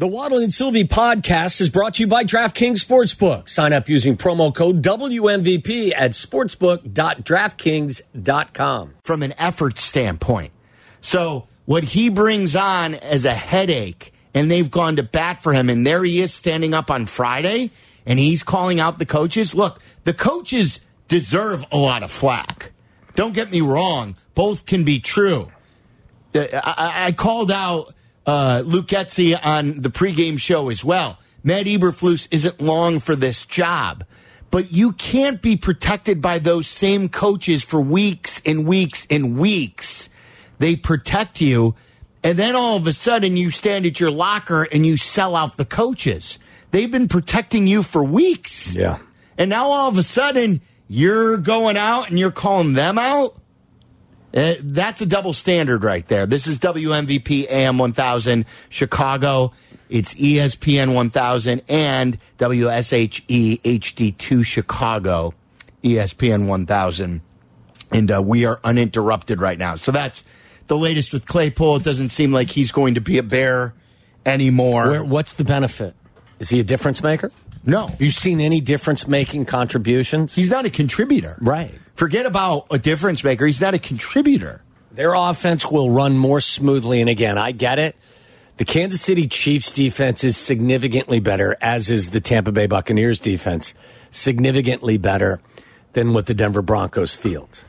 The Waddle and Silvy podcast is brought to you by DraftKings Sportsbook. Sign up using promo code WMVP at sportsbook.draftkings.com. From an effort standpoint. So, what he brings on as a headache, and they've gone to bat for him, and there he is standing up on Friday, and he's calling out the coaches. Look, the coaches deserve a lot of flack. Don't get me wrong, both can be true. Uh, I, I called out uh, Luke Getsy on the pregame show as well. Matt Eberflus isn't long for this job, but you can't be protected by those same coaches for weeks and weeks and weeks. They protect you, and then all of a sudden you stand at your locker and you sell out the coaches. They've been protecting you for weeks. Yeah. And now all of a sudden you're going out and you're calling them out. Uh, that's a double standard right there. This is WMVP AM 1000 Chicago. It's ESPN 1000 and WSHE HD2 Chicago, ESPN 1000. And uh, we are uninterrupted right now. So that's the latest with Claypool. It doesn't seem like he's going to be a bear anymore. Where, what's the benefit? Is he a difference maker? No, you seen any difference making contributions? he's not a contributor. right. Forget about a difference maker. He's not a contributor. Their offense will run more smoothly. And again, I get it. The Kansas City Chiefs defense is significantly better, as is the Tampa Bay Buccaneers defense, significantly better than what the Denver Broncos field.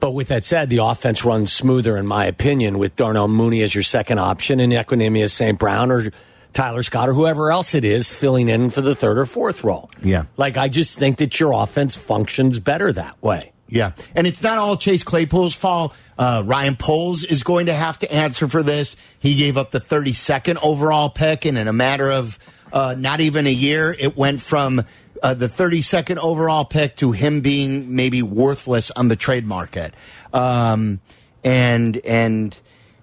But with that said, the offense runs smoother, in my opinion, with Darnell Mooney as your second option and Equanimeous St. Brown or Tyler Scott or whoever else it is filling in for the third or fourth role. Yeah. Like, I just think that your offense functions better that way. Yeah, and it's not all Chase Claypool's fault. Uh, Ryan Poles is going to have to answer for this. He gave up the 32nd overall pick, and in a matter of uh, not even a year, it went from uh, the 32nd overall pick to him being maybe worthless on the trade market. Um, and and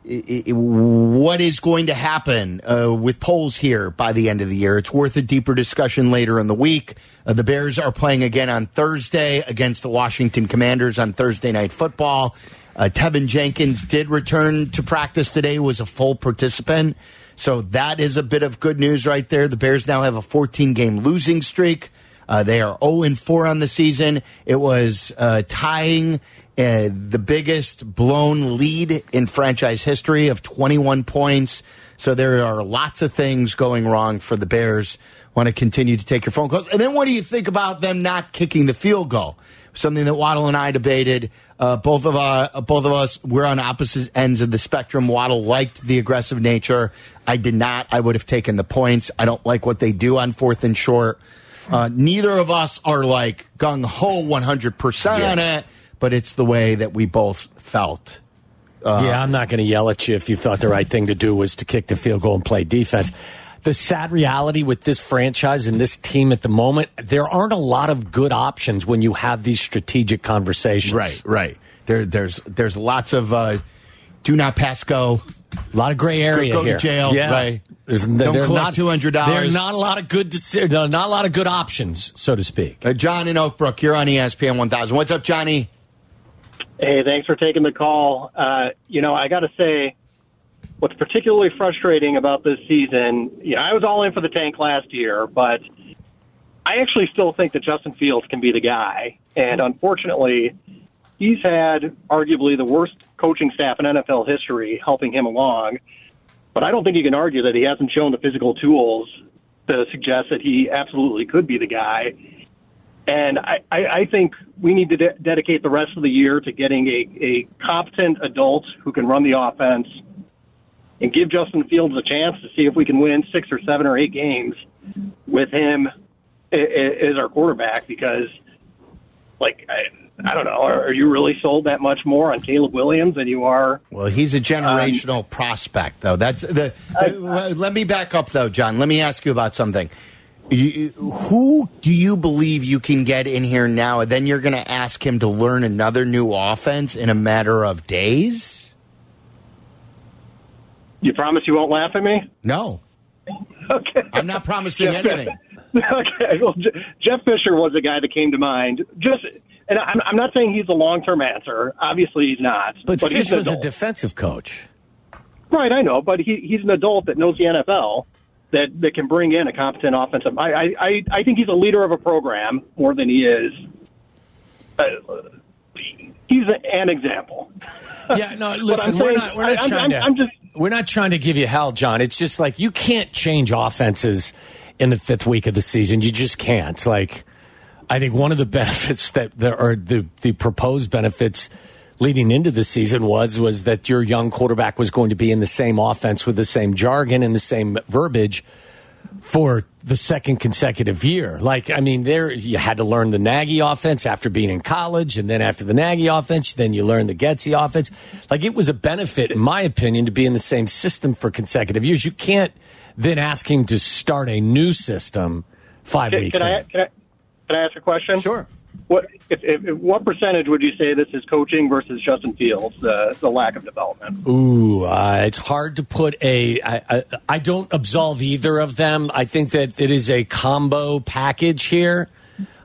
what is going to happen uh, with Poles here by the end of the year? It's worth a deeper discussion later in the week. Uh, the Bears are playing again on Thursday against the Washington Commanders on Thursday Night Football. Uh, Teven Jenkins did return to practice today, was a full participant. So that is a bit of good news right there. The Bears now have a 14 game losing streak. Uh, they are 0 and 4 on the season. It was uh, tying uh, the biggest blown lead in franchise history of 21 points. So there are lots of things going wrong for the Bears. Want to continue to take your phone calls. And then what do you think about them not kicking the field goal? Something that Waddle and I debated. Uh, both of uh, both of us we're on opposite ends of the spectrum. Waddle liked the aggressive nature. I did not. I would have taken the points. I don't like what they do on fourth and short. Uh, neither of us are like gung ho 100% on it, but it's the way that we both felt. yeah, I'm not going to yell at you if you thought the right thing to do was to kick the field goal and play defense. The sad reality with this franchise and this team at the moment, there aren't a lot of good options when you have these strategic conversations. Right, right. There, there's there's lots of uh, do not pass go. A lot of gray area Go to here. jail, Yeah. right. There's, Don't collect $200. There are not a lot of good, not a lot of good options, so to speak. Uh, John in Oakbrook, you're on ESPN 1000. What's up, Johnny? Hey, thanks for taking the call. Uh, you know, I got to say, what's particularly frustrating about this season, you know, I was all in for the tank last year, but I actually still think that Justin Fields can be the guy. And unfortunately, he's had arguably the worst coaching staff in NFL history helping him along. But I don't think you can argue that he hasn't shown the physical tools to suggest that he absolutely could be the guy. And I, I, I think we need to de- dedicate the rest of the year to getting a, a competent adult who can run the offense and give Justin Fields a chance to see if we can win six or seven or eight games with him as our quarterback. Because, like, I, I don't know, are, you really sold that much more on Caleb Williams than you are? Well, he's a generational prospect, though. That's the. the- well, let me back up, though, John. Let me ask you about something. You, who do you believe you can get in here now? And then you're going to ask him to learn another new offense in a matter of days? You promise you won't laugh at me? No, Okay. I'm not promising anything. okay. Well, Jeff Fisher was a guy that came to mind. Just, and I'm, I'm not saying he's a long term answer. Obviously, he's not. But, Fish an was a defensive coach. right. I know, but he, he's an adult that knows the NFL. That that can bring in a competent offensive. I I I think he's a leader of a program more than he is. Uh, he's an example. Yeah, no, listen, we're not we're not I'm, trying I'm, to I'm just we're not trying to give you hell, John. It's just like you can't change offenses in the fifth week of the season. You just can't. Like, I think one of the benefits that there are the the proposed benefits leading into the season was was that your young quarterback was going to be in the same offense with the same jargon and the same verbiage for the second consecutive year. Like, I mean, there you had to learn the Nagy offense after being in college, and then after the Nagy offense, then you learn the Getsy offense. Like, it was a benefit, in my opinion, to be in the same system for consecutive years. You can't then ask him to start a new system five can, weeks. can I, can I can I ask a question? Sure. What if, if, what percentage would you say this is coaching versus Justin Fields? Uh, the lack of development. Ooh, uh, it's hard to put a. I, I, I don't absolve either of them. I think that it is a combo package here.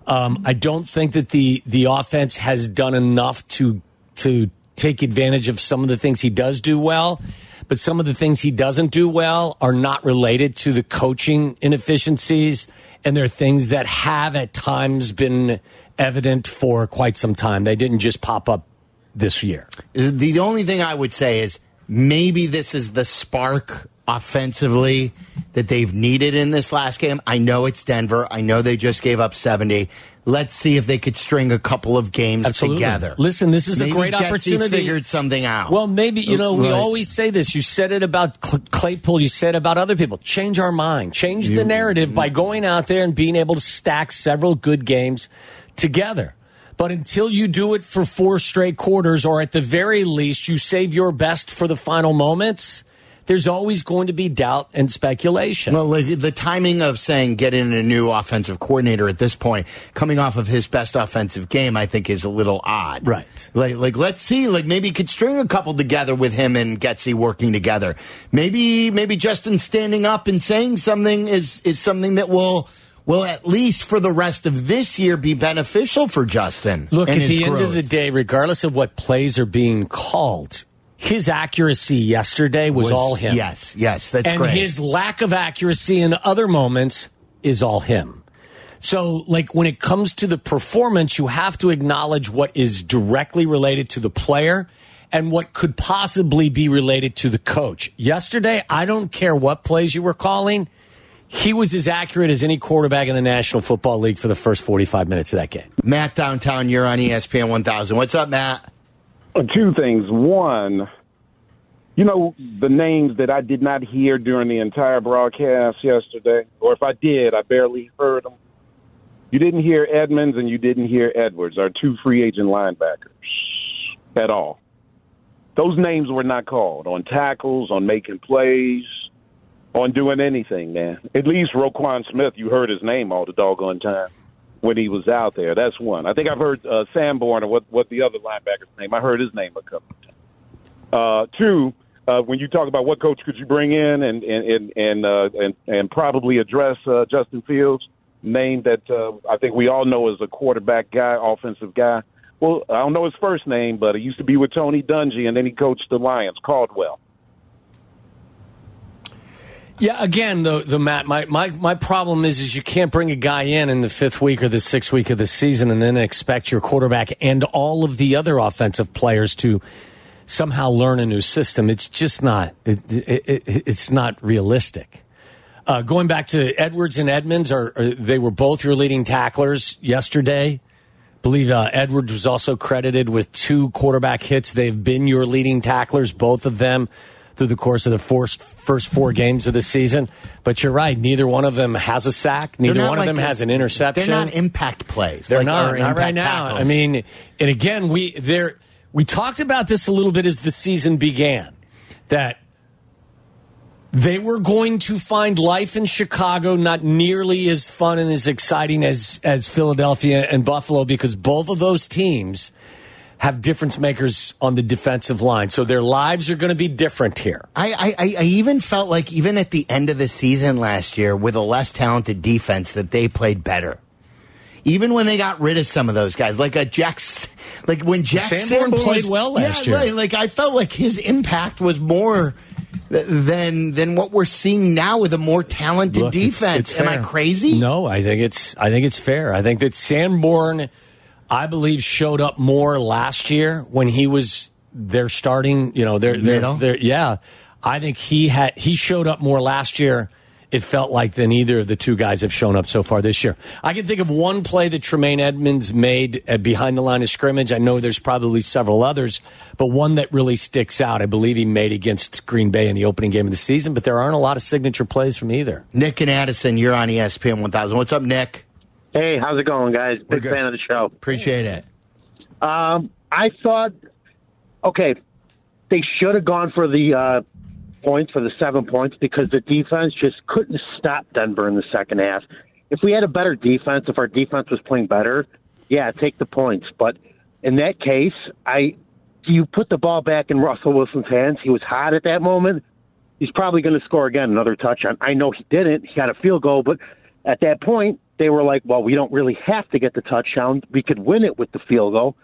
Um, I don't think that the the offense has done enough to to take advantage of some of the things he does do well, but some of the things he doesn't do well are not related to the coaching inefficiencies, and they're things that have at times been evident for quite some time. They didn't just pop up this year. Uh, the only thing I would say is maybe this is the spark offensively that they've needed in this last game. I know it's Denver. I know they just gave up 70. Let's see if they could string a couple of games Absolutely. together. Listen, this is maybe a great Getsy opportunity. figured something out. Well, maybe, you know, we Right. always say this. You said it about Claypool. You said it about other people. Change our mind. Change the narrative by going out there and being able to stack several good games together. But until you do it for four straight quarters, or at the very least, you save your best for the final moments, there's always going to be doubt and speculation. Well, the timing of saying get in a new offensive coordinator at this point, coming off of his best offensive game, I think is a little odd. Right. Like, like let's see. Like maybe he could string a couple together with him and Getsy working together. Maybe, maybe Justin standing up and saying something is is something that will will at least for the rest of this year be beneficial for Justin. Look, at the end of the day, regardless of what plays are being called, his accuracy yesterday was, all him. Yes, yes, that's and great. his lack of accuracy in other moments is all him. So, like when it comes to the performance, you have to acknowledge what is directly related to the player and what could possibly be related to the coach. Yesterday, I don't care what plays you were calling. He was as accurate as any quarterback in the National Football League for the first 45 minutes of that game. Matt downtown, you're on ESPN 1000. What's up, Matt? Uh, Two things. One, you know, the names that I did not hear during the entire broadcast yesterday, or if I did, I barely heard them. You didn't hear Edmunds and you didn't hear Edwards, our two free agent linebackers at all. Those names were not called on tackles, on making plays, on doing anything, man. At least Roquan Smith, you heard his name all the doggone time when he was out there. That's one. I think I've heard uh, Sanborn or what what the other linebacker's name. I heard his name a couple of times. Uh, two, uh, when you talk about what coach could you bring in and and and and uh, and, and probably address uh, Justin Fields, name that uh, I think we all know is a quarterback guy, offensive guy. Well, I don't know his first name, but he used to be with Tony Dungy, and then he coached the Lions. Caldwell. Yeah, again, the the Matt, my, my my problem is is you can't bring a guy in in the fifth week or the sixth week of the season and then expect your quarterback and all of the other offensive players to somehow learn a new system. It's just not. It, it, it, it's not realistic. Uh, going back to Edwards and Edmunds, are, are they were both your leading tacklers yesterday? I believe uh, Edwards was also credited with two quarterback hits. They've been your leading tacklers, both of them, through the course of the first, first four games of the season. But you're right; neither one of them has a sack. Neither one of them a- has an interception. They're not impact plays. They're like, not, not right impact now. I mean, and again, we there we talked about this a little bit as the season began that they were going to find life in Chicago not nearly as fun and as exciting as as Philadelphia and Buffalo because both of those teams have difference makers on the defensive line. So their lives are going to be different here. I, I, I even felt like even at the end of the season last year with a less talented defense that they played better. Even when they got rid of some of those guys, like a Jax, like when Jack Sanborn Sanborn played was- well last yeah, year. Right, like I felt like his impact was more than than what we're seeing now with a more talented Look, defense. it's Am I crazy? No, I think it's I think it's fair. I think that Sanborn, I believe, showed up more last year when he was their starting. You know, their their, their yeah. I think he had he showed up more last year. It felt like than either of the two guys have shown up so far this year. I can think of one play that Tremaine Edmunds made uh, behind the line of scrimmage. I know there's probably several others, but one that really sticks out, I believe he made against Green Bay in the opening game of the season. But there aren't a lot of signature plays from either. Nick and Addison, you're on ESPN 1000. What's up, Nick? Hey, how's it going, guys? Big good. fan of the show. Appreciate it. Um, I thought, okay, they should have gone for the uh, points for the seven points because the defense just couldn't stop Denver in the second half. If we had a better defense, if our defense was playing better, yeah, take the points. But in that case, I you put the ball back in Russell Wilson's hands. He was hot at that moment. He's probably going to score again, another touchdown. I know he didn't. He got a field goal, but at that point, they were like, well, we don't really have to get the touchdown. We could win it with the field goal.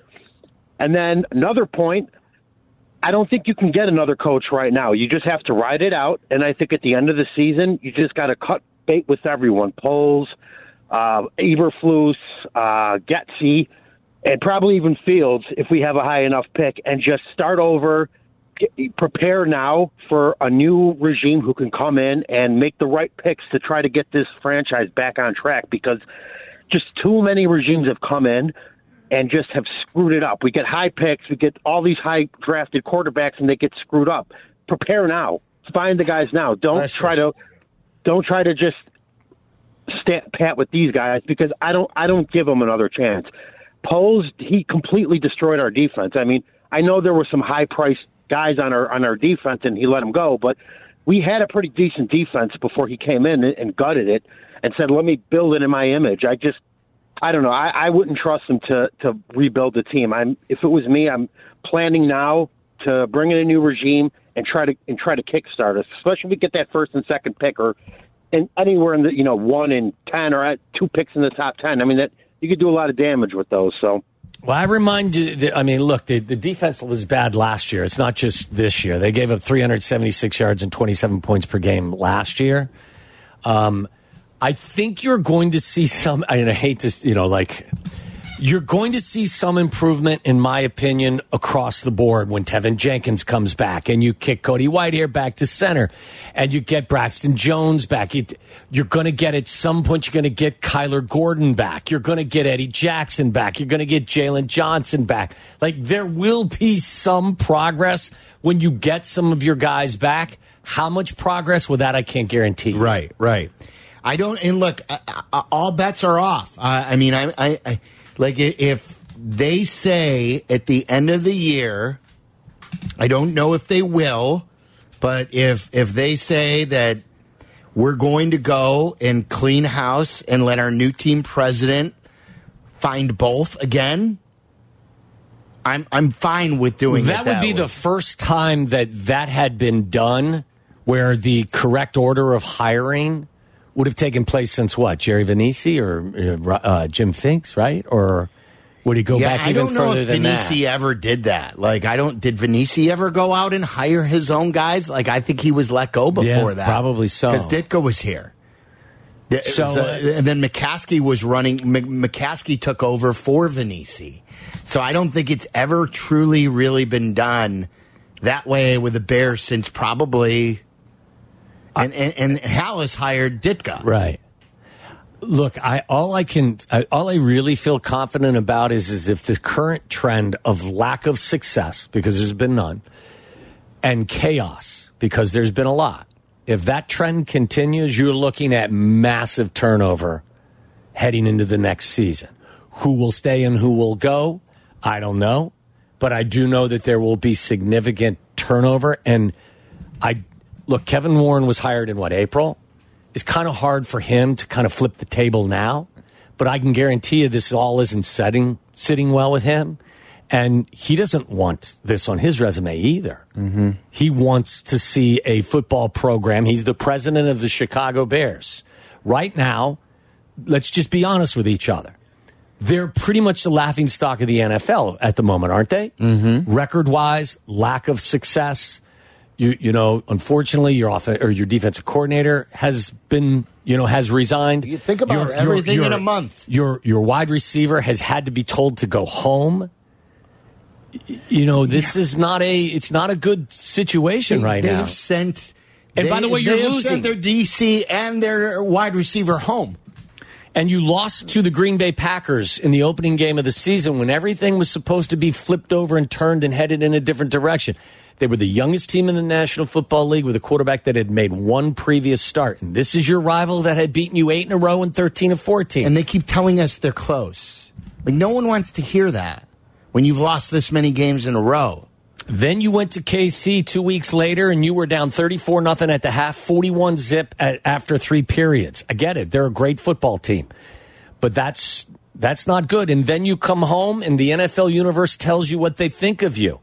And then another point, I don't think you can get another coach right now. You just have to ride it out. And I think at the end of the season, you just got to cut bait with everyone. Poles, uh, Eberflus, uh, Getsy, and probably even Fields if we have a high enough pick, and just start over. Prepare now for a new regime who can come in and make the right picks to try to get this franchise back on track because just too many regimes have come in and just have screwed it up. We get high picks, we get all these high drafted quarterbacks, and they get screwed up. Prepare now. Find the guys now. Don't That's try to don't try to just stand pat with these guys because I don't I don't give them another chance. Poles he completely destroyed our defense. I mean, I know there were some high priced guys on our on our defense and he let them go, but we had a pretty decent defense before he came in and, and gutted it and said, "Let me build it in my image." I just I don't know. I, I wouldn't trust him to to rebuild the team. I'm if it was me, I'm planning now to bring in a new regime and try to and try to kickstart us, especially if we get that first and second pick or and anywhere in the you know one in ten or at two picks in the top ten. I mean that you could do a lot of damage with those. So Well, I remind you. That, I mean, look, the, the defense was bad last year. It's not just this year. They gave up 376 yards and 27 points per game last year. Um, I think you're going to see some. I, mean, I hate to, you know, like you're going to see some improvement, in my opinion, across the board when Teven Jenkins comes back and you kick Cody Whitehair back to center and you get Braxton Jones back. You, you're going to get at some point, you're going to get Kyler Gordon back. You're going to get Eddie Jackson back. You're going to get Jaylon Johnson back. Like there will be some progress when you get some of your guys back. How much progress with that, I can't guarantee. Right, right. I don't. And look, I, I, all bets are off. Uh, I mean, I, I, I like if they say at the end of the year, I don't know if they will, but if if they say that we're going to go and clean house and let our new team president find both again, I'm I'm fine with doing it that would be way. the first time that that had been done where the correct order of hiring would have taken place since what jerry Vainisi or uh, uh, jim finks right or would he go Yeah, back I even don't know further if than that ever did that. Like, I don't. Did Vainisi ever go out and hire his own guys? Like, I think he was let go before Yeah, that. probably so. Because Ditka was here. So, was, uh, and then McCaskey was running. McCaskey took over for Vainisi. So I don't think it's ever truly, really been done that way with the Bears since probably. And and, and Halas hired Ditka. right. Look i all i can I, all i really feel confident about is is if the current trend of lack of success because there's been none and chaos because there's been a lot if that trend continues you're looking at massive turnover heading into the next season. Who will stay and who will go? I don't know. But i do know that there will be significant turnover and i look kevin warren was hired in what april it's kind of hard for him to kind of flip the table now, but I can guarantee you this all isn't setting sitting well with him, and he doesn't want this on his resume either. Mm-hmm. He wants to see a football program. He's the president of the Chicago Bears right now. Let's just be honest with each other. They're pretty much the laughing stock of the NFL at the moment, aren't they? Mm-hmm. Record wise, lack of success You you know, unfortunately, your off or your defensive coordinator has been you know has resigned. You think about everything in a month. Your your wide receiver has had to be told to go home. You know, this is not a it's not a good situation right they now. have sent. And by the way, you're losing. sent their DC and their wide receiver home. And you lost to the Green Bay Packers in the opening game of the season when everything was supposed to be flipped over and turned and headed in a different direction. They were the youngest team in the National Football League with a quarterback that had made one previous start. And this is your rival that had beaten you eight in a row and 13 of 14. And they keep telling us they're close. Like no one wants to hear that when you've lost this many games in a row. Then you went to KC two weeks later and you were down 34 nothing at the half, 41 zip at, after three periods. I get it. They're a great football team. But that's that's not good. And then you come home and the NFL universe tells you what they think of you.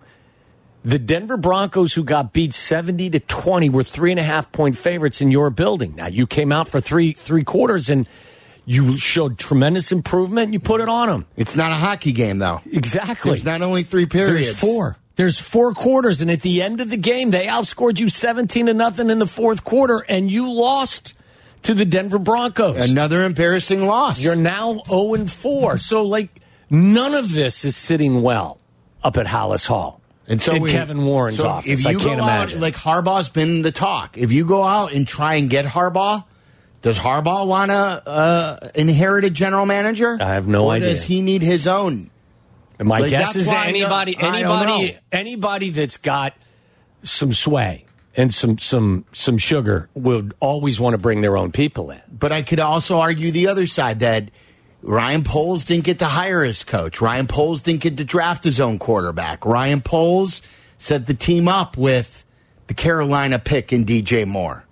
The Denver Broncos, who got beat 70 to 20, were three and a half point favorites in your building. Now you came out for three three quarters and you showed tremendous improvement and you put it on them. It's not a hockey game though. Exactly. There's not only three periods. There's four. There's four quarters, and at the end of the game, they outscored you 17 to nothing in the fourth quarter, and you lost to the Denver Broncos. Another embarrassing loss. You're now 0 and 4. So, like, none of this is sitting well up at Halas Hall. And so in we- Kevin Warren's so office. If you I can't go imagine. out, like Harbaugh's been the talk. If you go out and try and get Harbaugh, does Harbaugh want to uh, inherit a general manager? I have no or idea. Does he need his own? My Like, guess is anybody, don't- I don't anybody, anybody that's got some sway and some some some sugar would always want to bring their own people in. But I could also argue the other side that Ryan Poles didn't get to hire his coach. Ryan Poles didn't get to draft his own quarterback. Ryan Poles set the team up with the Carolina pick and DJ Moore.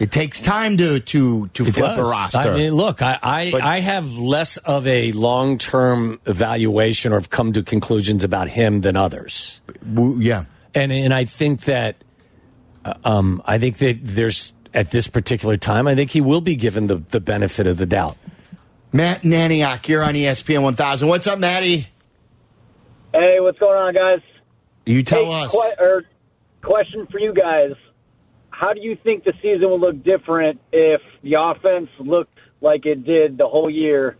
It takes time to to to It flip a roster. I mean, look, I I, But- I have less of a long term evaluation or have come to conclusions about him than others, yeah. and and I think that uh, um I think that there's at this particular time I think he will be given the the benefit of the doubt. Matt Naniak, you're on ESPN 1000. What's up, Matty? Hey, what's going on, guys? You tell hey, us. que- or question for you guys: How do you think the season will look different if the offense looked like it did the whole year?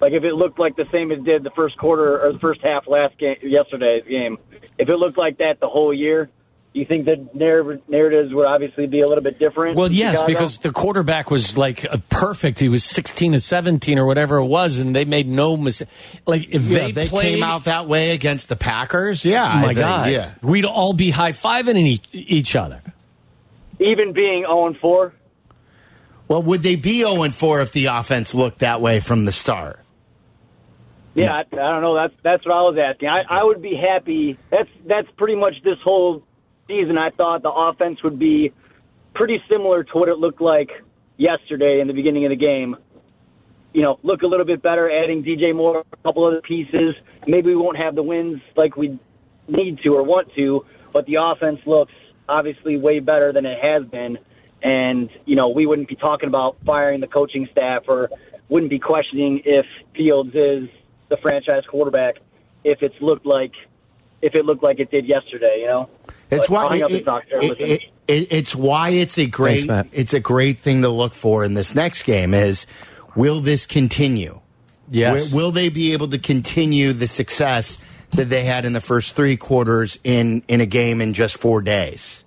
Like if it looked like the same as it did the first quarter or the first half last game, yesterday's game. If it looked like that the whole year, do you think the narr- narratives would obviously be a little bit different? Well, yes, Chicago? because the quarterback was like uh, perfect. He was sixteen to seventeen or whatever it was, and they made no mistake. Like if Yeah, they, they, played, came out that way against the Packers. Yeah, I my think, God, Yeah. we'd all be high fiving each, each other. even being 0 and 4. Well, would they be 0 and 4 if the offense looked that way from the start? Yeah, I, I don't know. That's that's what I was asking. I, I would be happy. That's that's pretty much this whole season. I thought the offense would be pretty similar to what it looked like yesterday in the beginning of the game. You know, look a little bit better, adding DJ Moore, a couple other pieces. Maybe we won't have the wins like we need to or want to, but the offense looks obviously way better than it has been. And, you know, we wouldn't be talking about firing the coaching staff or wouldn't be questioning if Fields is the franchise quarterback if it's looked like if it looked like it did yesterday, you know? It's why I'll hang up it- and talk to it- it- it- it's why it's a great Thanks, it's a great thing to look for in this next game is will this continue? Yes, Will, will they be able to continue the success that they had in the first three quarters in in a game in just four days?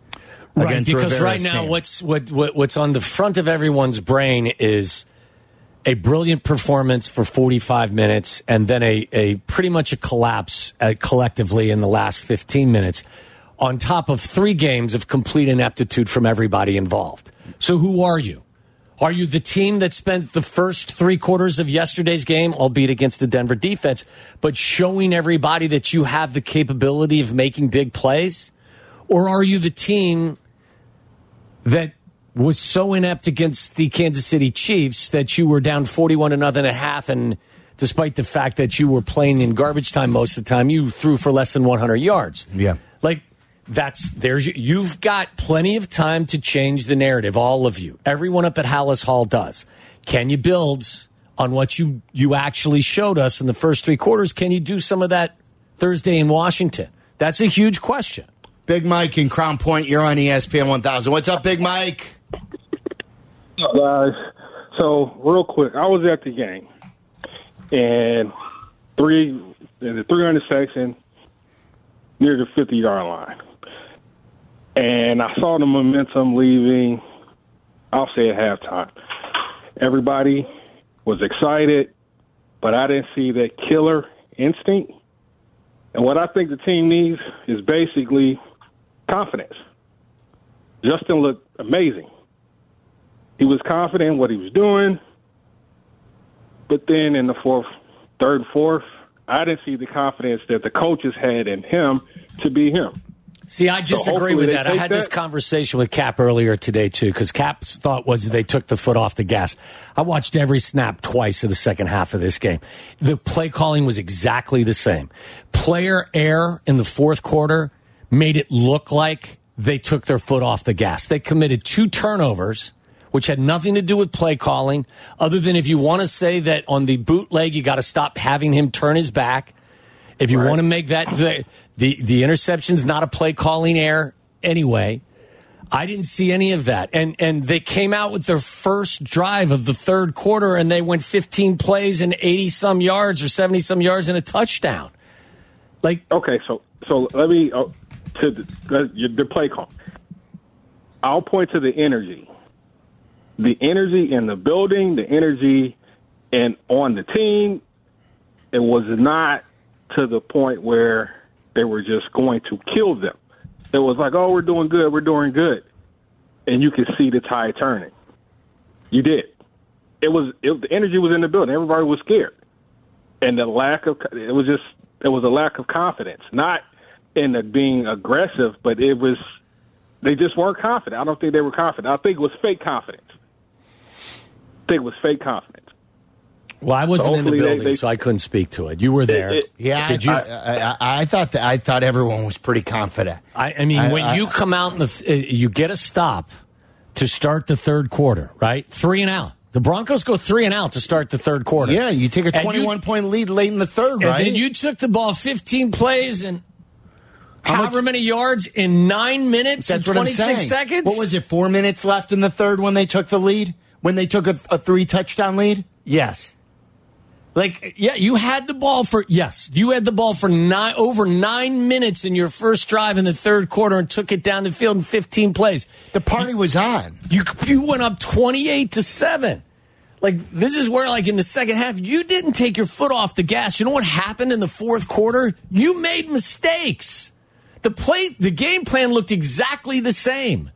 right? Because Rivera's right now, team? what's what, what what's on the front of everyone's brain is a brilliant performance for 45 minutes, and then a a pretty much a collapse uh, collectively in the last 15 minutes, on top of three games of complete ineptitude from everybody involved. So, who are you? Are you the team that spent the first three quarters of yesterday's game, albeit against the Denver defense, but showing everybody that you have the capability of making big plays? Or are you the team that was so inept against the Kansas City Chiefs that you were down 41 to nothing at half and despite the fact that you were playing in garbage time most of the time, you threw for less than 100 yards. Yeah. Like that's there's you've got plenty of time to change the narrative all of you. Everyone up at Halas Hall does. Can you build on what you you actually showed us in the first 3 quarters? Can you do some of that Thursday in Washington? That's a huge question. Big Mike in Crown Point. You're on ESPN 1000. What's up, Big Mike? guys. So real quick, I was at the game, and three in the 300 section near the 50 yard line, and I saw the momentum leaving. I'll say at halftime, everybody was excited, but I didn't see that killer instinct. And what I think the team needs is basically confidence. Justin looked amazing. He was confident in what he was doing. But then in the fourth, third, fourth, I didn't see the confidence that the coaches had in him to be him. See, I disagree hopefully with that. I had this conversation with Kap earlier today too, because Kap's thought was they took the foot off the gas. I watched every snap twice of the second half of this game. The play calling was exactly the same. Player error in the fourth quarter made it look like they took their foot off the gas. They committed two turnovers, which had nothing to do with play calling, other than if you want to say that on the bootleg, you got to stop having him turn his back. If you want to make that the, the interception's not a play calling error anyway. I didn't see any of that. And and they came out with their first drive of the third quarter and they went 15 plays and 80 some yards or 70 some yards and a touchdown. Like Okay, so so let me uh, to the, the play call. I'll point to the energy, the energy in the building, the energy and on the team. It was not to the point where they were just going to kill them. It was like, oh, we're doing good, we're doing good, and you could see the tide turning. You did. It was it, the energy was in the building. Everybody was scared, and the lack of it was just it was a lack of confidence, not in the being aggressive, but it was they just weren't confident. I don't think they were confident. I think it was fake confidence. I think it was fake confidence. Well, I wasn't in the hopefully they- building, they- so I couldn't speak to it. You were there. It- Yeah, Did you? I, I, I, I thought that I thought everyone was pretty confident. I, I mean, I- when I- you come out in the, th- uh, you get a stop to start the third quarter, right? Three and out. The Broncos go three and out to start the third quarter. Yeah, you take a And you- 21 point lead late in the third, And right? then you took the ball 15 plays and How much- however many yards in nine minutes That's and what 26 seconds? What was it? Four minutes left in the third when they took the lead. When they took a, a three touchdown lead. Yes. Like, yeah, you had the ball for, yes, you had the ball for nine, over nine minutes in your first drive in the third quarter and took it down the field in 15 plays. The party was on. You, you went up 28 to 7. Like, this is where, like, in the second half, you didn't take your foot off the gas. You know what happened in the fourth quarter? You made mistakes. The play, the game plan looked exactly the same.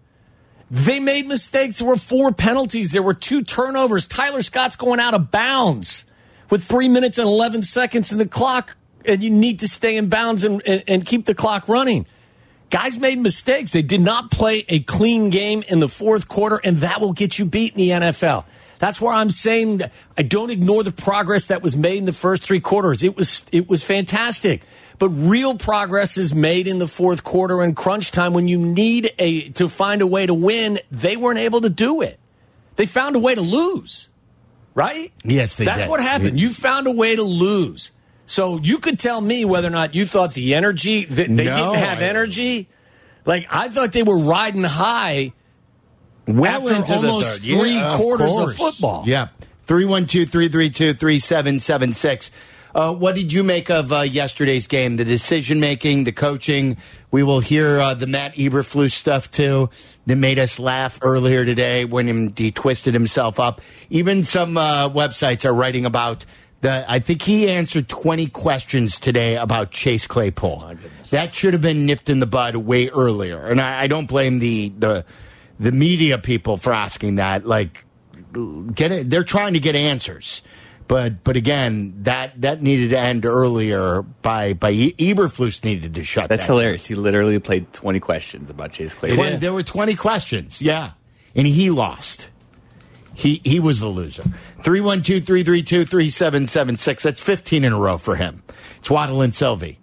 They made mistakes. There were four penalties. There were two turnovers. Tyler Scott's going out of bounds with three minutes and 11 seconds in the clock, and you need to stay in bounds and, and, and keep the clock running. Guys made mistakes. They did not play a clean game in the fourth quarter, and that will get you beat in the NFL. That's where I'm saying I don't ignore the progress that was made in the first three quarters. It was it was fantastic. But real progress is made in the fourth quarter and crunch time when you need a to find a way to win. They weren't able to do it. They found a way to lose. Right? Yes, they That's did. what happened. You found a way to lose. So you could tell me whether or not you thought the energy that they No, didn't have I- energy. Like I thought they were riding high Well After into the almost third. Yeah, three of quarters of course. football. Yeah. 312 332 3776. Uh, What did you make of uh, yesterday's game? The decision making, the coaching. We will hear uh, the Matt Eberflus stuff too. That made us laugh earlier today when he twisted himself up. Even some uh, websites are writing about the. I think he answered 20 questions today about Chase Claypool. That should have been nipped in the bud way earlier. And I, I don't blame the the the media people for asking that. Like, get it. They're trying to get answers, but but again, that that needed to end earlier. By by Eberflus needed to shut. That's that hilarious. He literally played 20 questions about Chase down. Claypool. There were twenty questions. Yeah, and he lost. He he was the loser. 312-332-3776. That's fifteen in a row for him. It's Waddle and Silvy.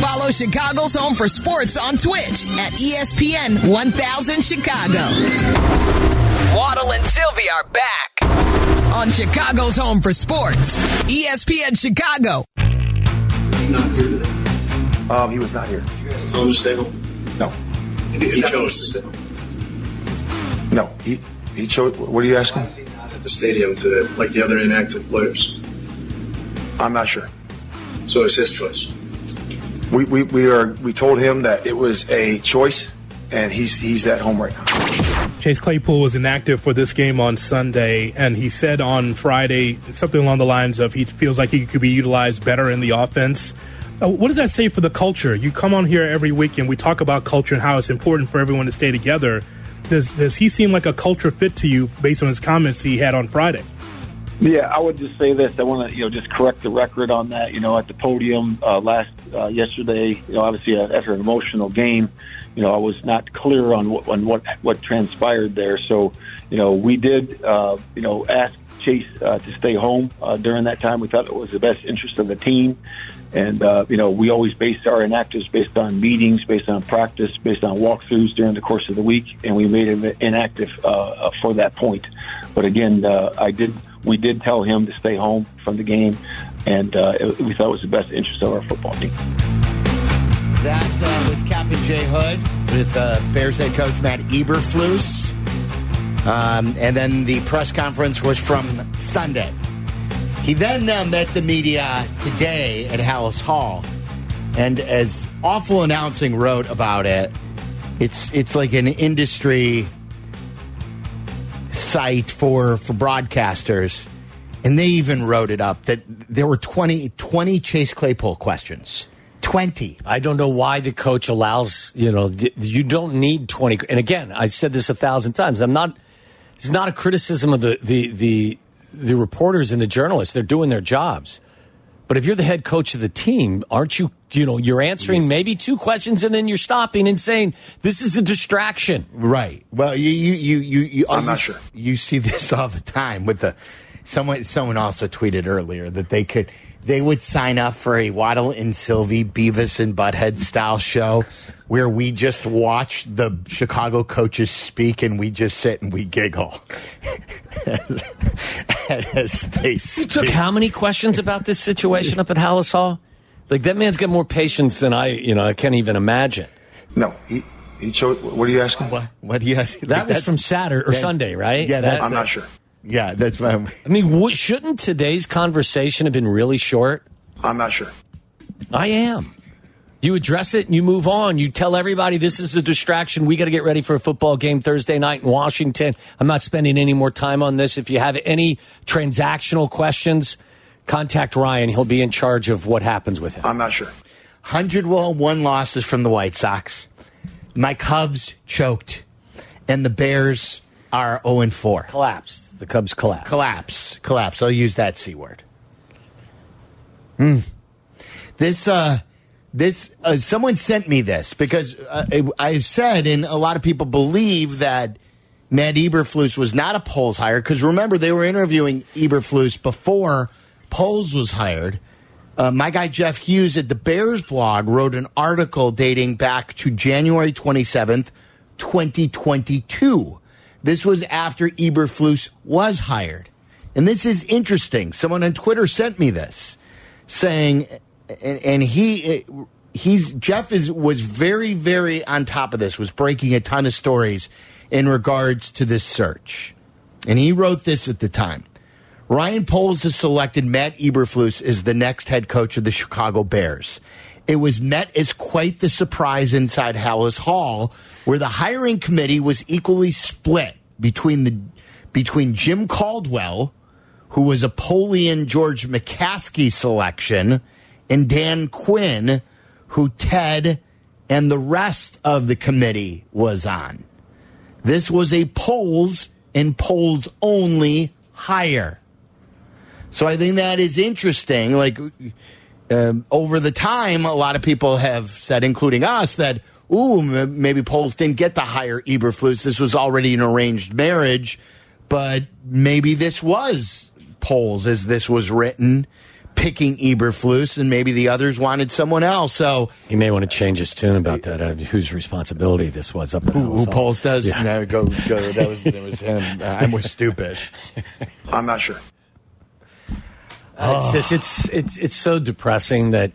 Follow Chicago's Home for Sports on Twitch at ESPN 1000 Chicago. Waddle and Silvy are back on Chicago's Home for Sports, ESPN Chicago. Um, he was not here. Did you guys told him to stay home. No. He chose to stay home. No. He he chose. What are you asking? At the stadium to like the other inactive players. I'm not sure. So it's his choice. We, we, we are we told him that it was a choice, and he's he's at home right now. Chase Claypool was inactive for this game on Sunday, and he said on Friday something along the lines of he feels like he could be utilized better in the offense. Uh, what does that say for the culture? You come on here every week and we talk about culture and how it's important for everyone to stay together. Does does he seem like a culture fit to you based on his comments he had on Friday? Yeah, I would just say this. I want to, you know, just correct the record on that. You know, at the podium uh, last uh, yesterday, you know, obviously uh, after an emotional game, you know, I was not clear on what on what what transpired there. So, you know, we did, uh, you know, ask Chase uh, to stay home uh, during that time. We thought it was the best interest of the team. And, uh, you know, we always base our inactives based on meetings, based on practice, based on walkthroughs during the course of the week. And we made him inactive uh, for that point. But again, uh, I did, we did tell him to stay home from the game. And uh, we thought it was the best interest of our football team. That uh, was Captain Jay Hood with uh, Bears head coach Matt Eberflus. Um, and then the press conference was from Sunday. He then uh, met the media today at Halas Hall, and as awful announcing wrote about it, it's it's like an industry site for for broadcasters, and they even wrote it up that there were 20, 20 Chase Claypool questions. 20. I don't know why the coach allows, you know, you don't need 20. And again, I said this a thousand times. I'm not, it's not a criticism of the, the, the, the reporters and the journalists. They're doing their jobs. But if you're the head coach of the team, aren't you, you know, you're answering maybe two questions and then you're stopping and saying, this is a distraction. Right. Well, you, you, you, you, you I'm you, not sure. You see this all the time with the, someone, someone also tweeted earlier that they could, they would sign up for a Waddle and Silvy Beavis and Butthead style show where we just watch the Chicago coaches speak and we just sit and we giggle as, as they You took how many questions about this situation up at Halas Hall? Like that man's got more patience than I, you know, I can't even imagine. No. He he chose. What are you asking? What? What do you ask? That was from Saturday or that- Sunday, right? Yeah, that's I'm not sure. Yeah, that's my. I mean, w- shouldn't today's conversation have been really short? I'm not sure. I am. You address it and you move on. You tell everybody this is a distraction. We got to get ready for a football game Thursday night in Washington. I'm not spending any more time on this. If you have any transactional questions, contact Ryan. He'll be in charge of what happens with him. I'm not sure. 101 losses from the White Sox. My Cubs choked, and the Bears are 0 and 4. Collapse. The Cubs collapse. Collapse. Collapse. I'll use that C word. Hmm. This, uh, this, uh, someone sent me this because uh, I've said, and a lot of people believe that Matt Eberflus was not a Poles hire because remember, they were interviewing Eberflus before Poles was hired. Uh, my guy Jeff Hughes at the Bears blog wrote an article dating back to January 27th, 2022. This was after Eberflus was hired. And this is interesting. Someone on Twitter sent me this saying, and, and he, he's, Jeff is, was very, very on top of this, was breaking a ton of stories in regards to this search. And he wrote this at the time. Ryan Poles has selected Matt Eberflus as the next head coach of the Chicago Bears. It was met as quite the surprise inside Halas Hall, where the hiring committee was equally split between the between Jim Caldwell, who was a Polian George McCaskey selection, and Dan Quinn, who Ted and the rest of the committee was on. This was a Poles and Poles only hire. So I think that is interesting. Like um, over the time, a lot of people have said, including us, that ooh, m- maybe Poles didn't get to hire Eberflus. This was already an arranged marriage, but maybe this was Poles as this was written, picking Eberflus, and maybe the others wanted someone else. So He may want to change his tune about that, uh, whose responsibility this was up who, who Poles does? Yeah. No, go, go. That was, that was him. Uh, I was stupid. I'm not sure. It's just it's it's it's so depressing that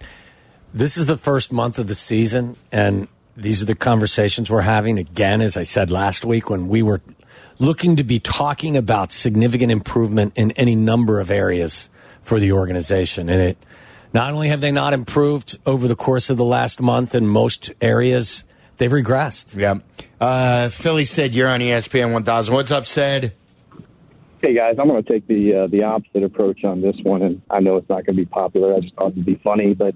this is the first month of the season, and these are the conversations we're having again, as I said last week, when we were looking to be talking about significant improvement in any number of areas for the organization. And it not only have they not improved over the course of the last month in most areas, they've regressed. Yeah. Uh, Philly said you're on ESPN 1000. What's up, said? Hey guys, I'm going to take the uh, the opposite approach on this one, and I know it's not going to be popular. I just thought it'd be funny, but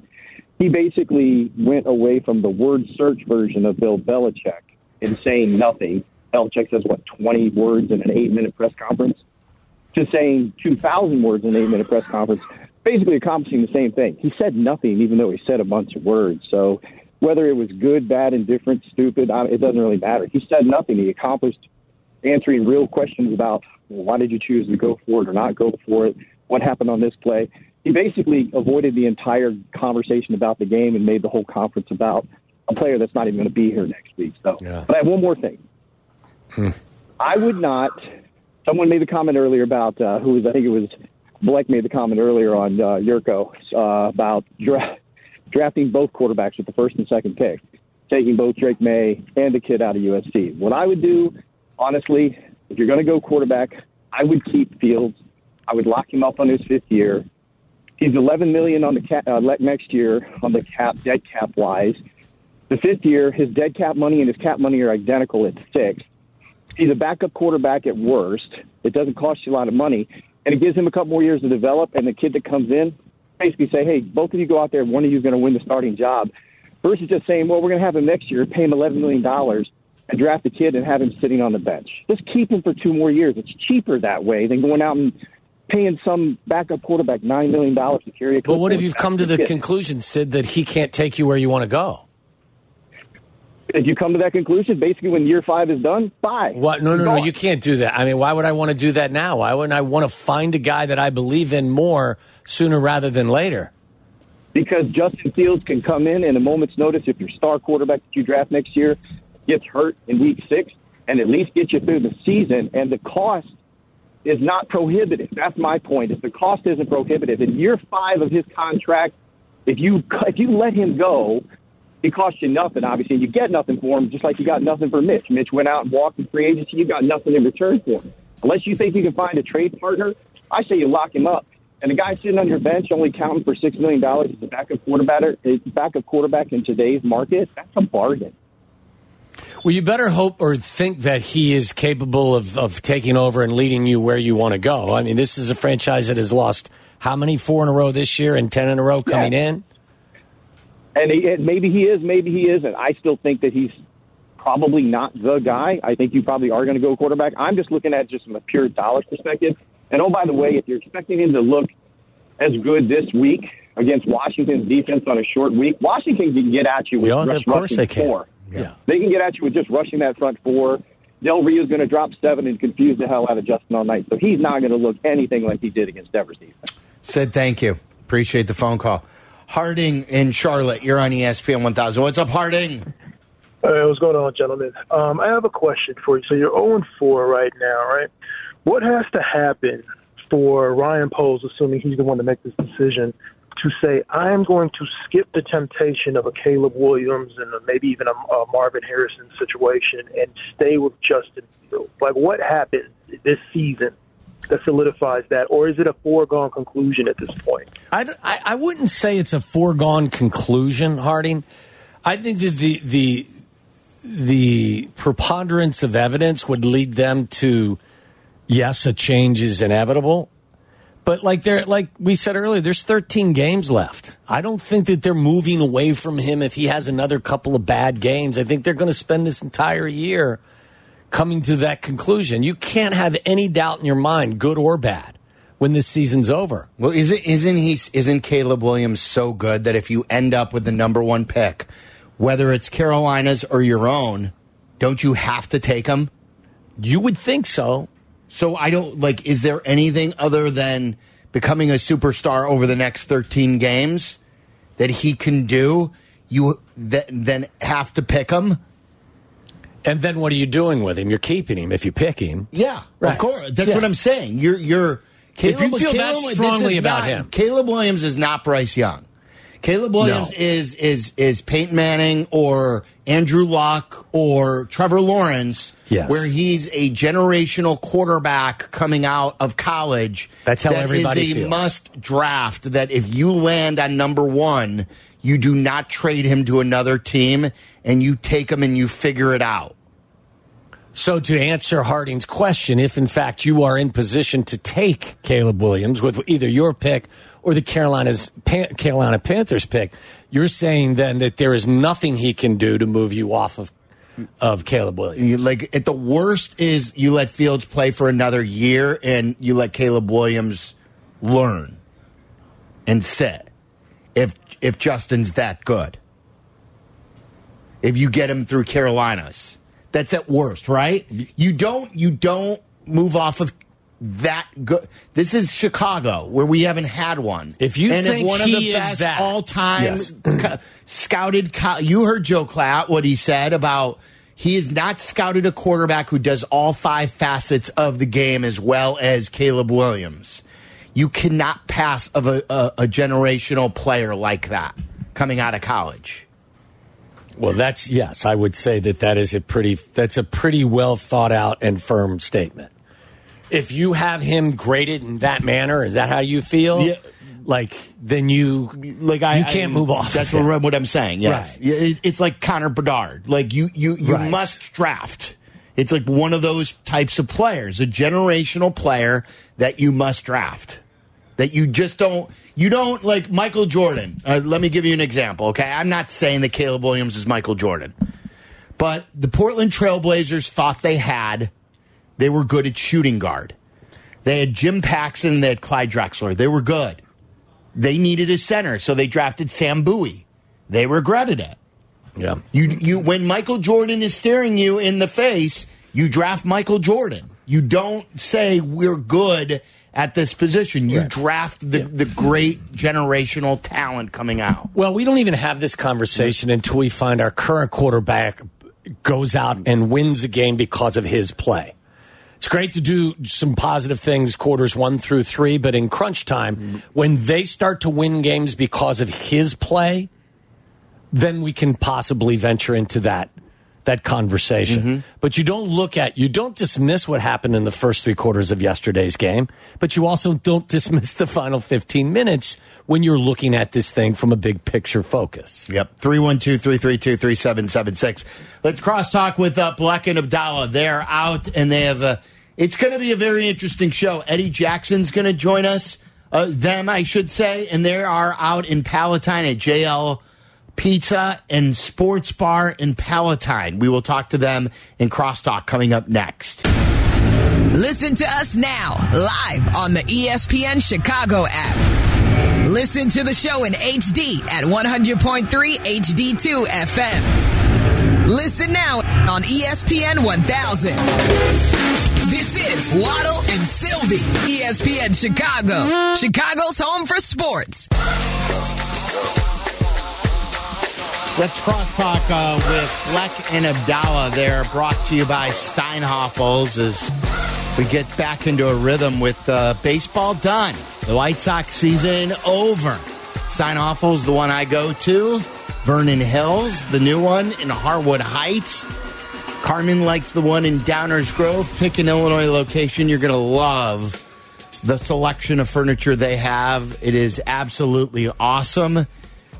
he basically went away from the word search version of Bill Belichick in saying nothing. Belichick says what 20 words in an eight minute press conference, to saying 2,000 words in an eight minute press conference, basically accomplishing the same thing. He said nothing, even though he said a bunch of words. So whether it was good, bad, indifferent, stupid, it doesn't really matter. He said nothing. He accomplished answering real questions about why did you choose to go for it or not go for it? What happened on this play? He basically avoided the entire conversation about the game and made the whole conference about a player that's not even going to be here next week. So, yeah. but I have one more thing. I would not. Someone made the comment earlier about uh, who was I think it was Blake made the comment earlier on uh, Jurko uh, about dra- drafting both quarterbacks with the first and second pick, taking both Drake Maye and the kid out of USC. What I would do, honestly, if you're going to go quarterback, I would keep Fields. I would lock him up on his fifth year. He's 11 million on the cap uh, next year on the cap, dead cap wise. The fifth year, his dead cap money and his cap money are identical at six. He's a backup quarterback at worst. It doesn't cost you a lot of money, and it gives him a couple more years to develop. And the kid that comes in, basically say, hey, both of you go out there. One of you is going to win the starting job. Versus just saying, well, we're going to have him next year, pay him $11 million, and draft the kid and have him sitting on the bench. Just keep him for two more years. It's cheaper that way than going out and paying some backup quarterback $9 million to carry a But what if you've come to the Kid. conclusion, Sid, that he can't take you where you want to go? If you come to that conclusion, basically when year five is done, bye. What? No, no, You're no. You can't do that. I mean, why would I want to do that now? Why wouldn't I want to find a guy that I believe in more sooner rather than later? because Justin Fields can come in in a moment's notice if your star quarterback that you draft next year gets hurt in week six and at least get you through the season and the cost is not prohibitive. That's my point. Is the cost isn't prohibitive. In year five of his contract, if you if you let him go, it costs you nothing, obviously, you get nothing for him, just like you got nothing for Mitch. Mitch went out and walked in free agency, you got nothing in return for him. Unless you think you can find a trade partner, I say you lock him up. And the guy sitting on your bench only counting for six million dollars as a backup quarterback, backup quarterback in today's market, that's a bargain. Well, you better hope or think that he is capable of, of taking over and leading you where you want to go. I mean, this is a franchise that has lost how many four in a row this year and ten in a row coming in. And, he, and maybe he is, maybe he isn't. I still think that he's probably not the guy. I think you probably are going to go quarterback. I'm just looking at just from a pure dollar perspective. And oh, by the way, if you're expecting him to look as good this week against Washington's defense on a short week, Washington can get at you with Yeah, rush of course rushing they can. four. Yeah. They can get at you with just rushing that front four. Del Rio's going to drop seven and confuse the hell out of Justin all night. So he's not going to look anything like he did against Denver's defense. Sid thank you. Appreciate the phone call. Harding in Charlotte, you're on ESPN 1000. What's up, Harding? Hey, what's going on, gentlemen? Um, I have a question for you. So you're 0 4 right now, right? What has to happen for Ryan Poles, assuming he's the one to make this decision, to say, I'm going to skip the temptation of a Caleb Williams and maybe even a, a Marvin Harrison situation and stay with Justin Fields? Like, what happened this season that solidifies that? Or is it a foregone conclusion at this point? I I wouldn't say it's a foregone conclusion, Harding. I think that the the the preponderance of evidence would lead them to yes, a change is inevitable. But like there, like we said earlier, there's 13 games left. I don't think that they're moving away from him if he has another couple of bad games. I think they're going to spend this entire year coming to that conclusion. You can't have any doubt in your mind, good or bad, when this season's over. Well, isn't isn't he isn't Caleb Williams so good that if you end up with the number one pick, whether it's Carolina's or your own, don't you have to take him? You would think so. So I don't like. Is there anything other than becoming a superstar over the next thirteen games that he can do? You th- then have to pick him. And then what are you doing with him? You're keeping him if you pick him. Yeah, Right. of course. That's Yeah. what I'm saying. You're you're. If you feel that strongly about not- him. Caleb Williams is not Bryce Young. Caleb Williams No. is is is Peyton Manning or Andrew Luck or Trevor Lawrence, Yes. where he's a generational quarterback coming out of college. That's how that everybody is a feels. must draft. That if you land on number one, you do not trade him to another team, and you take him and you figure it out. So, to answer Harding's question, if in fact you are in position to take Caleb Williams with either your pick or the Carolina's Pan- Carolina Panthers pick, you're saying then that there is nothing he can do to move you off of of Caleb Williams. You, like at the worst is you let Fields play for another year and you let Caleb Williams learn and sit. If if Justin's that good. If you get him through Carolinas. That's at worst, right? You don't you don't move off of that good. This is Chicago where we haven't had one. If you and think if one of he the is best that- all time Yes. co- scouted, co- you heard Joe Klatt what he said about he has not scouted a quarterback who does all five facets of the game as well as Caleb Williams. You cannot pass of a, a, a generational player like that coming out of college. Well, that's yes, I would say that that is a pretty that's a pretty well thought out and firm statement. If you have him graded in that manner, is that how you feel? Yeah. Like then you like I you can't I- move off. That's of what, what I'm saying. Yes, Right. Yeah, it- it's like Connor Bedard. Like you, you, you Right. must draft. It's like one of those types of players, a generational player that you must draft. That you just don't. You don't like Michael Jordan. Uh, let me give you an example. Okay, I'm not saying that Caleb Williams is Michael Jordan, but the Portland Trailblazers thought they had. They were good at shooting guard. They had Jim Paxson and they had Clyde Drexler. They were good. They needed a center, so they drafted Sam Bowie. They regretted it. Yeah. You you when Michael Jordan is staring you in the face, you draft Michael Jordan. You don't say we're good at this position. You draft the, the great generational talent coming out. Well, we don't even have this conversation until we find our current quarterback goes out and wins a game because of his play. It's great to do some positive things quarters one through three, but in crunch time, when they start to win games because of his play, then we can possibly venture into that that conversation. But you don't look at you don't dismiss what happened in the first three quarters of yesterday's game, but you also don't dismiss the final 15 minutes when you're looking at this thing from a big picture focus. Yep. 312 332 3776. Let's cross talk with uh, Fleck and Abdallah. They're out and they have a. It's going to be a very interesting show. Eddie Jackson's going to join us, uh, them, I should say, and they are out in Palatine at JL Pizza and Sports Bar in Palatine. We will talk to them in Crosstalk coming up next. Listen to us now, live on the ESPN Chicago app. Listen to the show in HD at 100.3 HD2 FM. Listen now on ESPN 1000. This is Waddle and Silvy, ESPN Chicago, Chicago's home for sports. Let's crosstalk uh, with Fleck and Abdallah. They're brought to you by Steinhafels as we get back into a rhythm with uh, baseball done. The White Sox season over. Steinhafels, the one I go to. Vernon Hills, the new one in Harwood Heights. Carmen likes the one in Downers Grove. Pick an Illinois location. You're going to love the selection of furniture they have. It is absolutely awesome.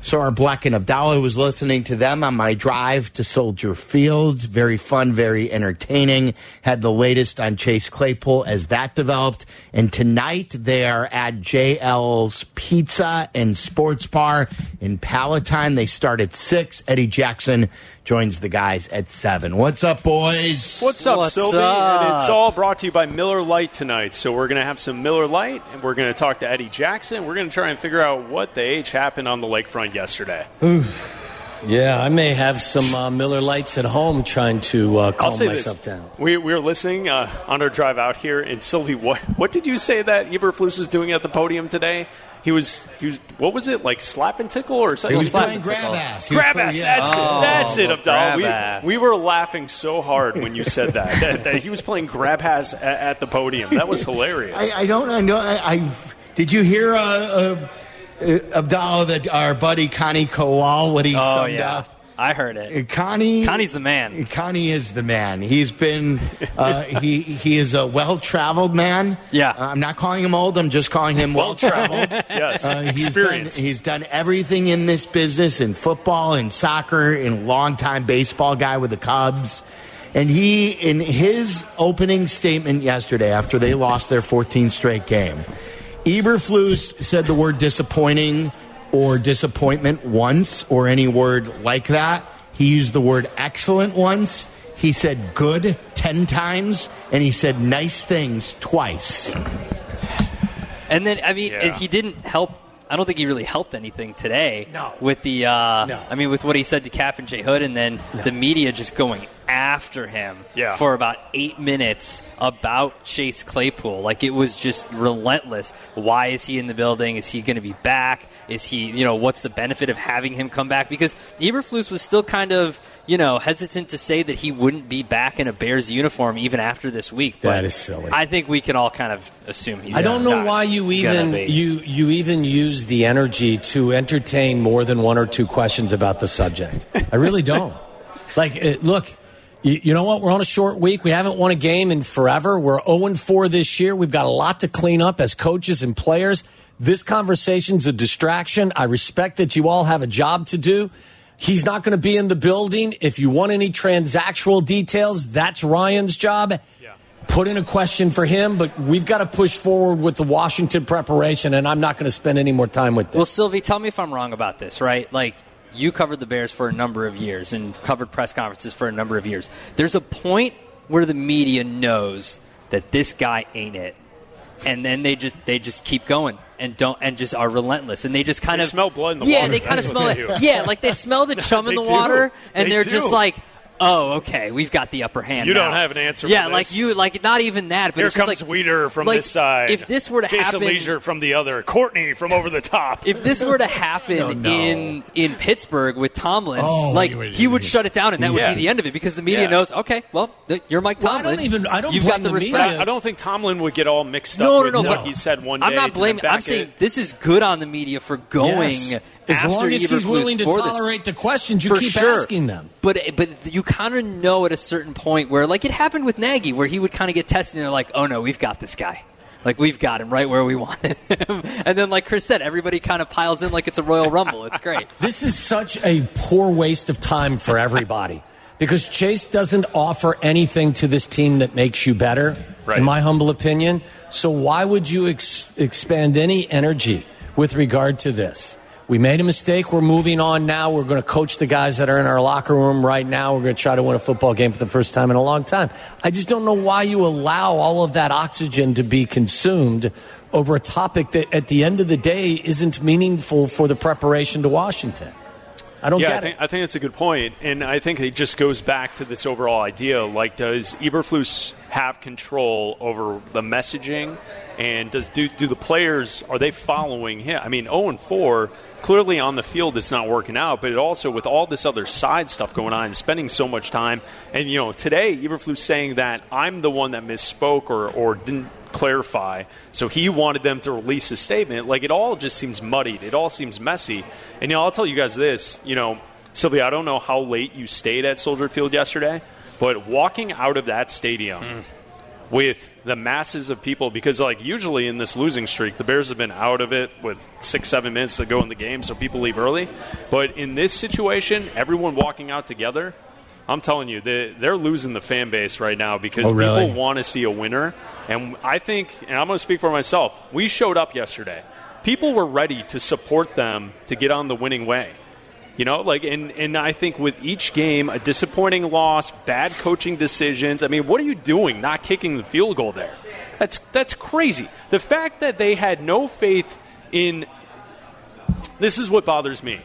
So our Fleck and Abdallah was listening to them on my drive to Soldier Field. Very fun, very entertaining. Had the latest on Chase Claypool as that developed. And tonight they are at JL's Pizza and Sports Bar in Palatine. They start at six. Eddie Jackson joins the guys at seven. What's up, boys? What's up, What's Silvy? up? And it's all brought to you by Miller Lite tonight. So we're going to have some Miller Lite, and we're going to talk to Eddie Jackson. We're going to try and figure out what the H happened on the lakefront yesterday. Yeah, I may have some uh, Miller Lights at home trying to uh, calm myself this: down. we, we were listening uh, on our drive out here, and Silvy, what what did you say that Eberflus is doing at the podium today? He was he was what was it like slap and tickle or something? He was Slap playing grab ass. Grab ass. That's Oh, it. That's it, the Abdal. We, ass. we were laughing so hard when you said that, that that he was playing grab ass at, at the podium. That was hilarious. I, I don't. I know. I, I did you hear? Uh, uh, Uh, Abdallah, that our buddy Connie Kowal, what he Oh, summed yeah. up. I heard it. Uh, Connie, Connie's the man. Connie is the man. He's been uh, he he is a well traveled man. Yeah, uh, I'm not calling him old. I'm just calling him well traveled. Yes. Uh, he's done, Experience. he's done everything in this business in football, in soccer, in longtime baseball guy with the Cubs. And he, in his opening statement yesterday after they lost their 14th straight game, Eberflus said the word disappointing or disappointment once or any word like that. He used the word excellent once. He said good 10 times. And he said nice things twice. And then, I mean, Yeah. he didn't help. I don't think he really helped anything today. No. With the, uh, No. I mean, with what he said to Kap and J Hood, and then the media just going after him Yeah. for about eight minutes about Chase Claypool. Like it was just relentless. Why is he in the building? Is he going to be back? Is he, you know, what's the benefit of having him come back? Because Eberflus was still kind of, you know, hesitant to say that he wouldn't be back in a Bears uniform even after this week. But That is silly. I think we can all kind of assume he's. I don't know not why you even you you even use the energy to entertain more than one or two questions about the subject. I really don't. like, uh, look, you, you know what? We're on a short week. We haven't won a game in forever. We're 0 4 this year. We've got a lot to clean up as coaches and players. This conversation's a distraction. I respect that you all have a job to do. He's not going to be in the building. If you want any transactional details, that's Ryan's job put in a question for him, but we've got to push forward with the Washington preparation, and I'm not going to spend any more time with this. Well, Silvy, tell me if I'm wrong about this, right? Like, you covered the Bears for a number of years and covered press conferences for a number of years. There's a point where the media knows that this guy ain't it, and then they just they just keep going and don't and just are relentless, and they just kind They of smell blood in the yeah, water. they kind of smell it. do. Yeah, like they smell the chum in the do. water, and They are just like. Oh, okay. We've got the upper hand. You now." don't have an answer Yeah, for like you, like not even that. But Here it's comes like, Weeder from like, this side. If this were to happen, Jason happen, Leisure from the other. Courtney from over the top. if this were to happen No, no. in in Pittsburgh with Tomlin, Oh, like you would- he would shut it down, and that Yeah. would be the end of it because the media Yeah. knows. Okay, well, th- you're Mike Well, I don't even- I don't You've got the, the respect. media. I don't think Tomlin would get all mixed No, up no, no, with but what he said one day. I'm not blaming. I'm saying it. this is good on the media for going Yes. As after long as he's willing to for this. tolerate the questions, you For keep sure. asking them. But but you kind of know at a certain point where, like it happened with Nagy, where he would kind of get tested, and they're like, "Oh no, we've got this guy." Like we've got him right where we want him, and then like Chris said, everybody kind of piles in like it's a Royal Rumble. It's great. This is such a poor waste of time for everybody because Chase doesn't offer anything to this team that makes you better, in my humble opinion. So why would you ex- expand any energy with regard to this? We made a mistake. We're moving on now. We're going to coach the guys that are in our locker room right now. We're going to try to win a football game for the first time in a long time. I just don't know why you allow all of that oxygen to be consumed over a topic that at the end of the day isn't meaningful for the preparation to Washington. I don't yeah, get I think, it. I think it's a good point, and I think it just goes back to this overall idea: like, does Eberflus have control over the messaging, and does do do the players are they following him? I mean, zero and four clearly on the field it's not working out, but it also with all this other side stuff going on, spending so much time, and you know, today Eberflus saying that I'm the one that misspoke or or didn't clarify. So he wanted them to release a statement. Like it all just seems muddied. It all seems messy. And you know, I'll tell you guys this. You know, Silvy, I don't know how late you stayed at Soldier Field yesterday, but walking out of that stadium hmm. With the masses of people, because like usually in this losing streak, the Bears have been out of it with six, seven minutes to go in the game, so people leave early. But in this situation, everyone walking out together. I'm telling you, they, they're losing the fan base right now because Oh, really? people want to see a winner. And I think, and I'm going to speak for myself, we showed up yesterday. People were ready to support them to get on the winning way. You know, like, and, and I think with each game, a disappointing loss, bad coaching decisions. I mean, what are you doing not kicking the field goal there? That's, that's crazy. The fact that they had no faith in this is what bothers me.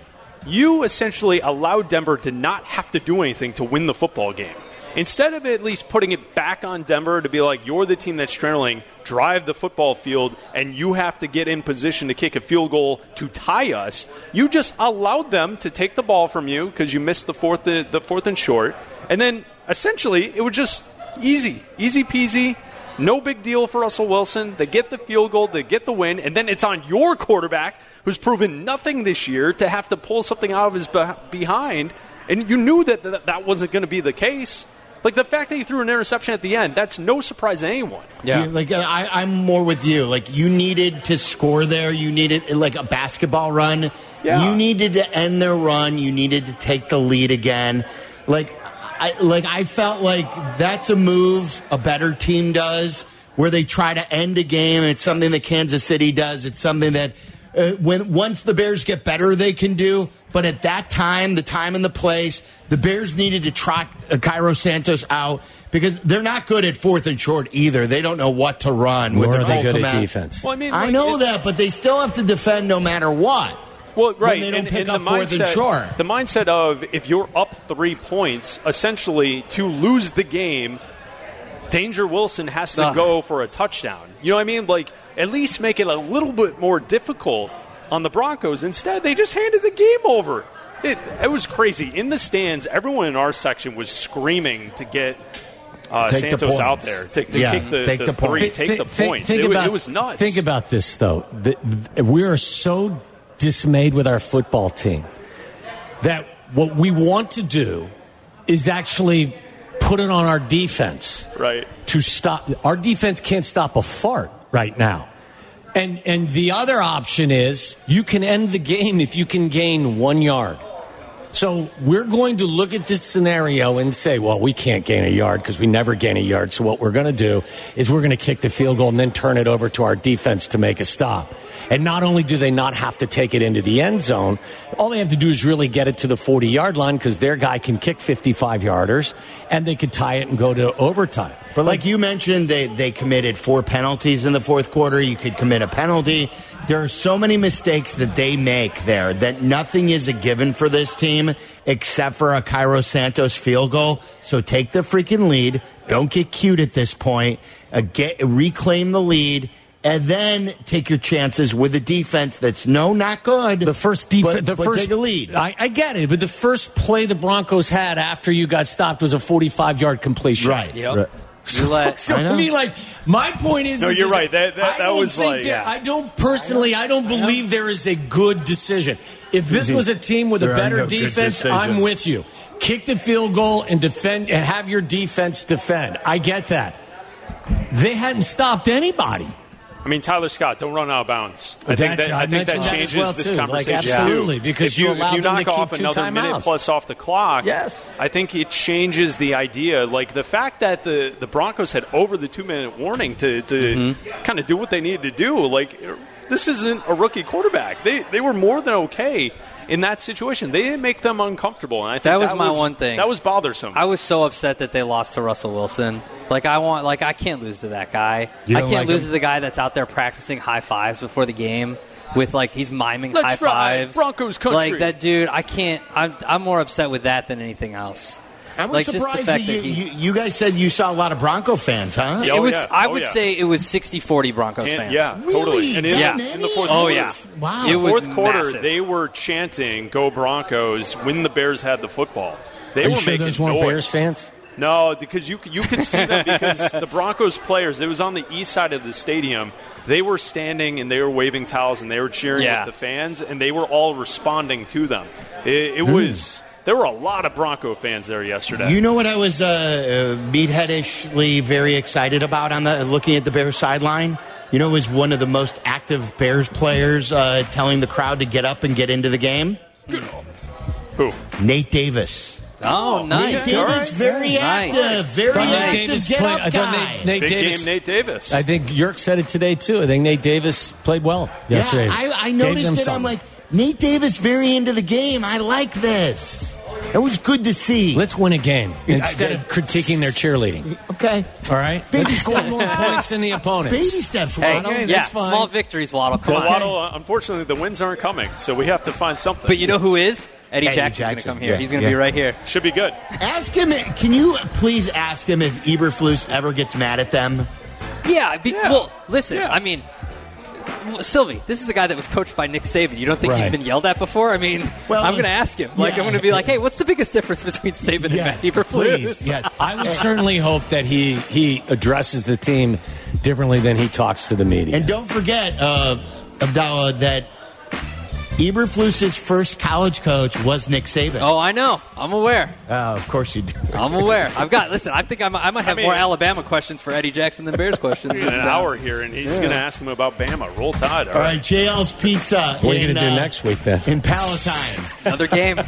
You essentially allowed Denver to not have to do anything to win the football game. Instead of at least putting it back on Denver to be like, you're the team that's trailing, drive the football field, and you have to get in position to kick a field goal to tie us, you just allowed them to take the ball from you because you missed the fourth, the fourth and short. And then essentially, it was just easy, easy peasy. No big deal for Russell Wilson. They get the field goal, they get the win, and then it's on your quarterback, who's proven nothing this year, to have to pull something out of his behind. And you knew that that, that wasn't going to be the case. Like the fact that he threw an interception at the end, that's no surprise to anyone. You- like I, I'm more with you. Like you needed to score there. You needed like a basketball run. Yeah. You needed to end their run. You needed to take the lead again. Like I like I felt like that's a move a better team does, where they try to end a game. It's something that Kansas City does. It's something that uh, when once the Bears get better, they can do. But at that time, the time and the place, the Bears needed to trot uh, Cairo Santos out because they're not good at fourth and short either. They don't know what to run. with Nor the are they Cole good at defense. Well, I mean, I know that, but they still have to defend no matter what. Well, right. they don't and, pick and up the fourth and mindset, short. The mindset of if you're up three points, essentially to lose the game, Danger Wilson has to Ugh. go for a touchdown. You know what I mean? Like at least make it a little bit more difficult on the Broncos. Instead, they just handed the game over. It, it was crazy. In the stands, everyone in our section was screaming to get uh, Take the Santos out there. To, to Yeah, kick the, take the the three, points. take the Thi- points. think it, about- it was nuts. Think about this, though. The- th- we are so dismayed with our football team that what we want to do is actually put it on our defense right. to stop. Our defense can't stop a fart right now. And and the other option is you can end the game if you can gain one yard. So we're going to look at this scenario and say, well, we can't gain a yard because we never gain a yard. So what we're going to do is we're going to kick the field goal and then turn it over to our defense to make a stop. And not only do they not have to take it into the end zone, all they have to do is really get it to the 40 yard line because their guy can kick 55 yarders and they could tie it and go to overtime. But like you mentioned, they, they committed four penalties in the fourth quarter. You could commit a penalty. There are so many mistakes that they make there that nothing is a given for this team except for a Cairo Santos field goal. So take the freaking lead. Don't get cute at this point. Uh, get reclaim the lead. And then take your chances with a defense that's no, not good. The first defense, the but first take a lead. I, I get it, but the first play the Broncos had after you got stopped was a 45 yard completion. Right. Yep. Right. You let So I I, mean, like, my point is, No, is- you're is right. That- that- that don't was like- yeah. I don't personally. I don't believe there is a good decision. If this was a team with a There are better no defense, I'm with you. Kick the field goal and defend, and have your defense defend. I get that. They hadn't stopped anybody. I mean, Tyler Scott, don't run out of bounds. I think that, I think that changes well, this too. Like, conversation. absolutely, too. because if you you, if you knock off another minute plus off the clock, Yes. I think it changes the idea. Like the fact that the, the Broncos had over the two minute warning to, to Mm-hmm. kind of do what they needed to do. Like this isn't a rookie quarterback. They they were more than okay in that situation. They didn't make them uncomfortable, and I think That was my one thing. That was bothersome. I was so upset that they lost to Russell Wilson. Like I want, like I can't lose to that guy. I can't like lose him? to the guy that's out there practicing high fives before the game with like he's miming Let's high fives. Broncos country. Like that dude, I can't. I'm, I'm more upset with that than anything else. I was like, just the surprised fact that you, he- you, you guys said you saw a lot of Bronco fans, huh? Yeah, it oh, was. yeah. I Oh, would yeah. say it was 60-40 Broncos And- fans. Yeah, Really? totally. And in, Yeah. in the fourth Oh, quarter, yeah. Wow. It was fourth quarter, massive. they were chanting "Go Broncos" when the Bears had the football. They Are you were sure making those weren't noise. Bears fans? No, because you you could see them because the Broncos players. It was on the east side of the stadium. They were standing and they were waving towels and they were cheering Yeah. with the fans and they were all responding to them. It, it Hmm. was there were a lot of Bronco fans there yesterday. You know what I was uh, uh, meatheadishly very excited about on the looking at the Bears sideline. You know, was one of the most active Bears players uh, telling the crowd to get up and get into the game. Who? Nate Davis. Oh, nice. Nate Davis, very Nice. active, very Thought Nate active. Davis Get played- up I guy. Nate, Nate Big Davis. game, Nate Davis. I think Yerk said it today too. I think Nate Davis played well yesterday. Yeah, I, I noticed them it. I'm like, Nate Davis very into the game. I like this. It was good to see. let's win a game instead of critiquing their cheerleading. okay. All right, Baby let's score steps. more points than the opponents. Baby steps, Hey, Waddle. Okay, yeah, that's fine. small victories, Waddle. Come Well, on. Waddle, uh, unfortunately, the wins aren't coming, so we have to find something. But you know who is? Eddie, Eddie Jackson's going to Jackson. come here. Yeah, He's going to be right here. should be good. Ask him. Can you please ask him if Eberflus ever gets mad at them? Yeah, be, Yeah. well, listen, Yeah. I mean, well, Silvy, this is a guy that was coached by Nick Saban. You don't think he's been yelled at before? I mean, Well, I'm going to ask him. Like, I'm going to be like, hey, what's the biggest difference between Saban and Matt Eberflus? please, yes. I would certainly hope that he he addresses the team differently than he talks to the media. And don't forget, uh, Abdallah, that Eberflus's first college coach was Nick Saban. Oh, I know. I'm aware. Uh, of course you do. I'm aware. I've got. Listen, I think I'm, I might have mean- more Alabama questions for Eddie Jackson than Bears questions. We got an hour here, and he's Yeah. going to ask him about Bama. Roll Tide. All right, JL's Pizza. what are you going to do uh, next week then? In Palatine. Another game.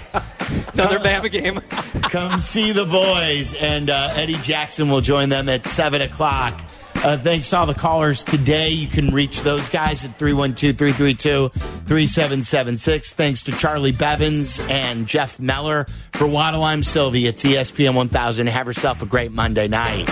Another Bama game. Come see the boys, and uh, Eddie Jackson will join them at 7 o'clock. Uh, thanks to all the callers today. You can reach those guys at 312 332 3776. Thanks to Charlie Bevins and Jeff Meller for Waddle. I'm Silvy. It's ESPN 1000. Have yourself a great Monday night.